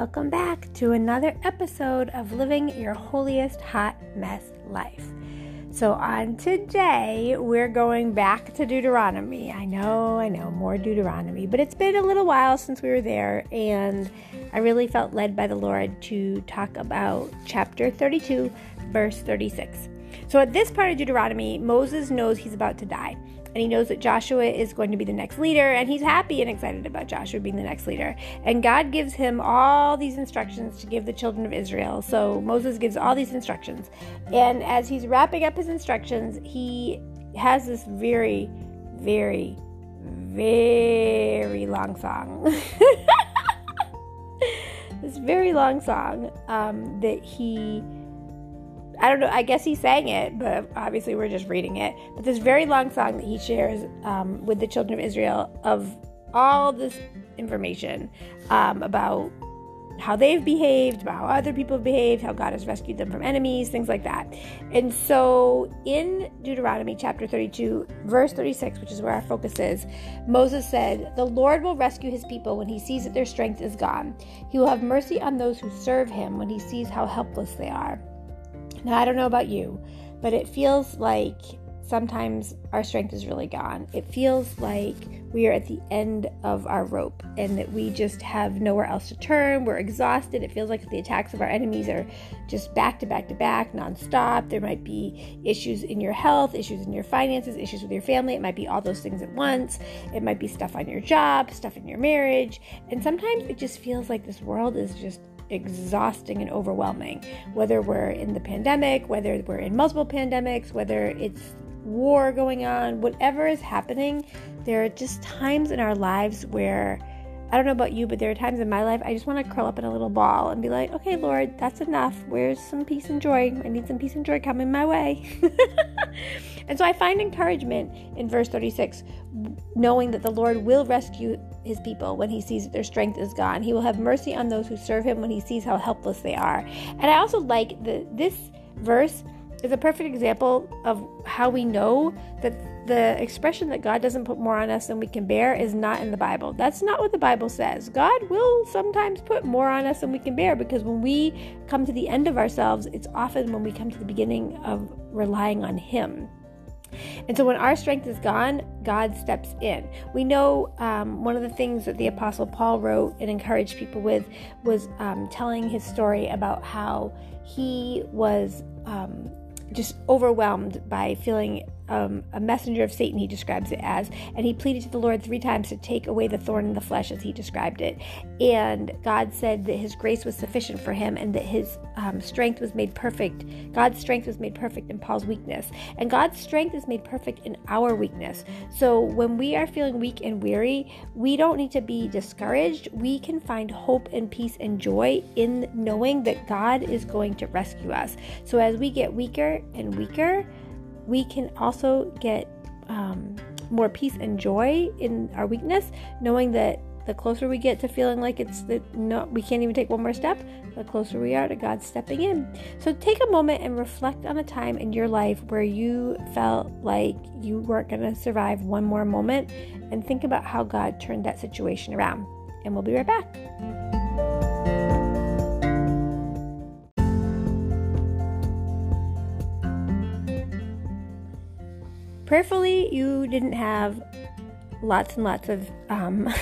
Welcome back to another episode of Living Your Holiest Hot Mess Life. So, on today, we're going back to Deuteronomy. I know, I know, more Deuteronomy, but it's been a little while since we were there, and I really felt led by the Lord to talk about chapter 32, verse 36. So, at this part of Deuteronomy, Moses knows he's about to die and he knows that Joshua is going to be the next leader, and he's happy and excited about Joshua being the next leader. And God gives him all these instructions to give the children of Israel. So Moses gives all these instructions. And as he's wrapping up his instructions, he has this very, very, very long song. this very long song um, that he I don't know, I guess he sang it, but obviously we're just reading it. But this very long song that he shares um, with the children of Israel of all this information um, about how they've behaved, about how other people have behaved, how God has rescued them from enemies, things like that. And so in Deuteronomy chapter 32, verse 36, which is where our focus is, Moses said, The Lord will rescue his people when he sees that their strength is gone. He will have mercy on those who serve him when he sees how helpless they are. Now, I don't know about you, but it feels like sometimes our strength is really gone. It feels like we are at the end of our rope and that we just have nowhere else to turn. We're exhausted. It feels like the attacks of our enemies are just back to back to back, nonstop. There might be issues in your health, issues in your finances, issues with your family. It might be all those things at once. It might be stuff on your job, stuff in your marriage. And sometimes it just feels like this world is just exhausting and overwhelming. Whether we're in the pandemic, whether we're in multiple pandemics, whether it's war going on, whatever is happening, there are just times in our lives where I don't know about you, but there are times in my life I just want to curl up in a little ball and be like, okay, Lord, that's enough. Where's some peace and joy? I need some peace and joy coming my way. and so I find encouragement in verse 36, knowing that the Lord will rescue his people when he sees that their strength is gone. He will have mercy on those who serve him when he sees how helpless they are. And I also like that this verse is a perfect example of how we know that the expression that God doesn't put more on us than we can bear is not in the Bible. That's not what the Bible says. God will sometimes put more on us than we can bear because when we come to the end of ourselves, it's often when we come to the beginning of relying on Him. And so when our strength is gone, God steps in. We know um, one of the things that the Apostle Paul wrote and encouraged people with was um, telling his story about how he was um, just overwhelmed by feeling um, a messenger of Satan, he describes it as. And he pleaded to the Lord three times to take away the thorn in the flesh, as he described it. And God said that his grace was sufficient for him and that his um, strength was made perfect. God's strength was made perfect in Paul's weakness. And God's strength is made perfect in our weakness. So when we are feeling weak and weary, we don't need to be discouraged. We can find hope and peace and joy in knowing that God is going to rescue us. So as we get weaker and weaker, we can also get um, more peace and joy in our weakness, knowing that the closer we get to feeling like it's that no, we can't even take one more step, the closer we are to God stepping in. So take a moment and reflect on a time in your life where you felt like you weren't going to survive one more moment and think about how God turned that situation around. And we'll be right back. Prayerfully you didn't have lots and lots of um,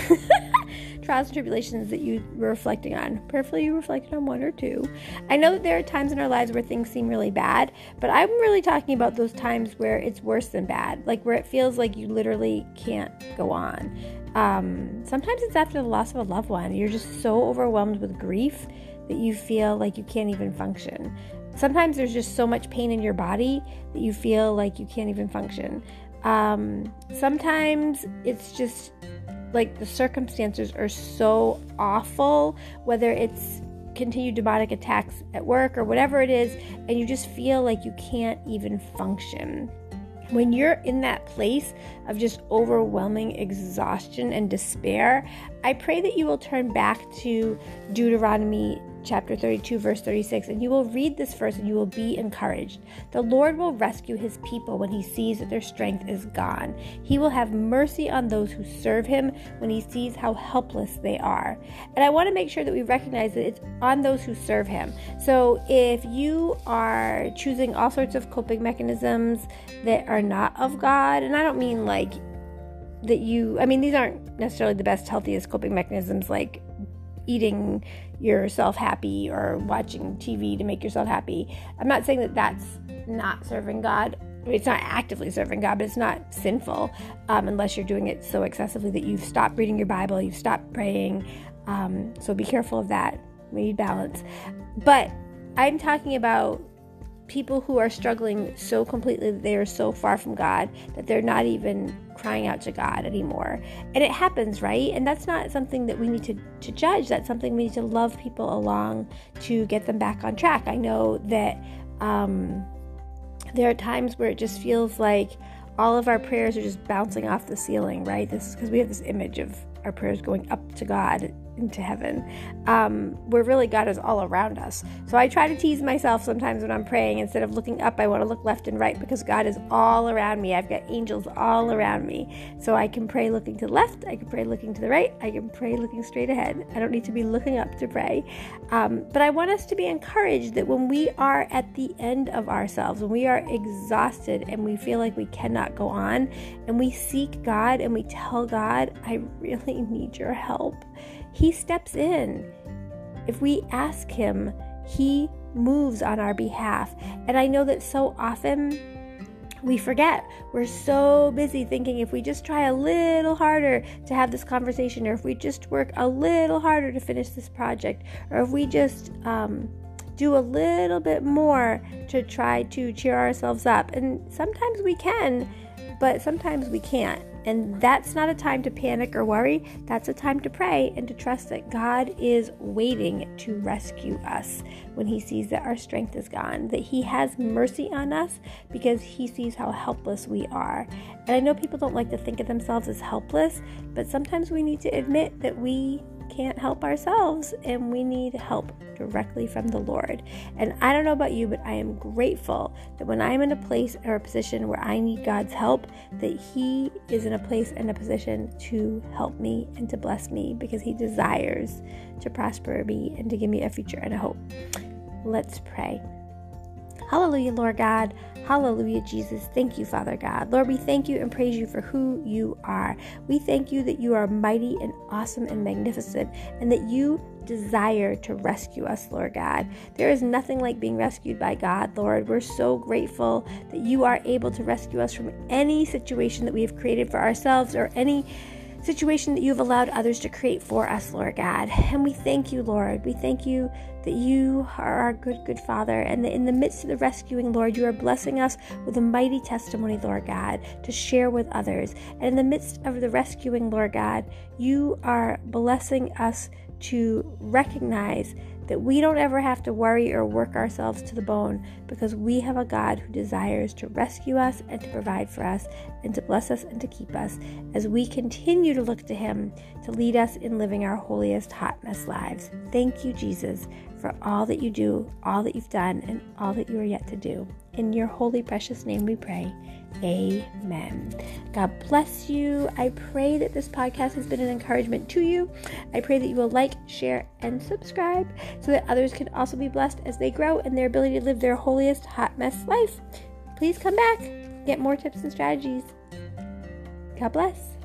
trials and tribulations that you were reflecting on. Prayerfully, you reflected on one or two. I know that there are times in our lives where things seem really bad, but I'm really talking about those times where it's worse than bad, like where it feels like you literally can't go on. Um, sometimes it's after the loss of a loved one. You're just so overwhelmed with grief that you feel like you can't even function. Sometimes there's just so much pain in your body that you feel like you can't even function. Um, sometimes it's just like the circumstances are so awful, whether it's continued demonic attacks at work or whatever it is, and you just feel like you can't even function. When you're in that place of just overwhelming exhaustion and despair, I pray that you will turn back to Deuteronomy chapter 32, verse 36, and you will read this verse and you will be encouraged. The Lord will rescue his people when he sees that their strength is gone. He will have mercy on those who serve him when he sees how helpless they are. And I want to make sure that we recognize that it's on those who serve him. So if you are choosing all sorts of coping mechanisms that are not of God, and I don't mean like that you, I mean, these aren't necessarily the best, healthiest coping mechanisms like eating yourself happy or watching TV to make yourself happy. I'm not saying that that's not serving God. It's not actively serving God, but it's not sinful um, unless you're doing it so excessively that you've stopped reading your Bible, you've stopped praying. Um, so be careful of that. We need balance. But I'm talking about people who are struggling so completely that they are so far from God that they're not even crying out to God anymore. And it happens, right? And that's not something that we need to, to judge. That's something we need to love people along to get them back on track. I know that um, there are times where it just feels like all of our prayers are just bouncing off the ceiling, right? This is because we have this image of our prayers going up to God into heaven, um, where really God is all around us. So I try to tease myself sometimes when I'm praying. Instead of looking up, I want to look left and right because God is all around me. I've got angels all around me. So I can pray looking to the left, I can pray looking to the right, I can pray looking straight ahead. I don't need to be looking up to pray. Um, but I want us to be encouraged that when we are at the end of ourselves, when we are exhausted and we feel like we cannot go on, and we seek God and we tell God, I really need your help. He steps in. If we ask Him, He moves on our behalf. And I know that so often we forget. We're so busy thinking if we just try a little harder to have this conversation, or if we just work a little harder to finish this project, or if we just um, do a little bit more to try to cheer ourselves up. And sometimes we can, but sometimes we can't. And that's not a time to panic or worry. That's a time to pray and to trust that God is waiting to rescue us when He sees that our strength is gone, that He has mercy on us because He sees how helpless we are. And I know people don't like to think of themselves as helpless, but sometimes we need to admit that we can't help ourselves and we need help directly from the Lord. And I don't know about you, but I am grateful that when I'm in a place or a position where I need God's help, that He is in a place and a position to help me and to bless me because He desires to prosper me and to give me a future and a hope. Let's pray. Hallelujah, Lord God. Hallelujah, Jesus. Thank you, Father God. Lord, we thank you and praise you for who you are. We thank you that you are mighty and awesome and magnificent and that you desire to rescue us, Lord God. There is nothing like being rescued by God, Lord. We're so grateful that you are able to rescue us from any situation that we have created for ourselves or any situation that you've allowed others to create for us, Lord God. And we thank you, Lord. We thank you that you are our good, good Father, and that in the midst of the rescuing, Lord, you are blessing us with a mighty testimony, Lord God, to share with others. And in the midst of the rescuing, Lord God, you are blessing us to recognize that we don't ever have to worry or work ourselves to the bone because we have a God who desires to rescue us and to provide for us and to bless us and to keep us as we continue to look to Him to lead us in living our holiest hot mess lives. Thank you, Jesus, for all that you do, all that you've done, and all that you are yet to do. In your holy, precious name we pray. Amen. God bless you. I pray that this podcast has been an encouragement to you. I pray that you will like, share, and subscribe so that others can also be blessed as they grow in their ability to live their holiest hot mess life. Please come back, get more tips and strategies. God bless.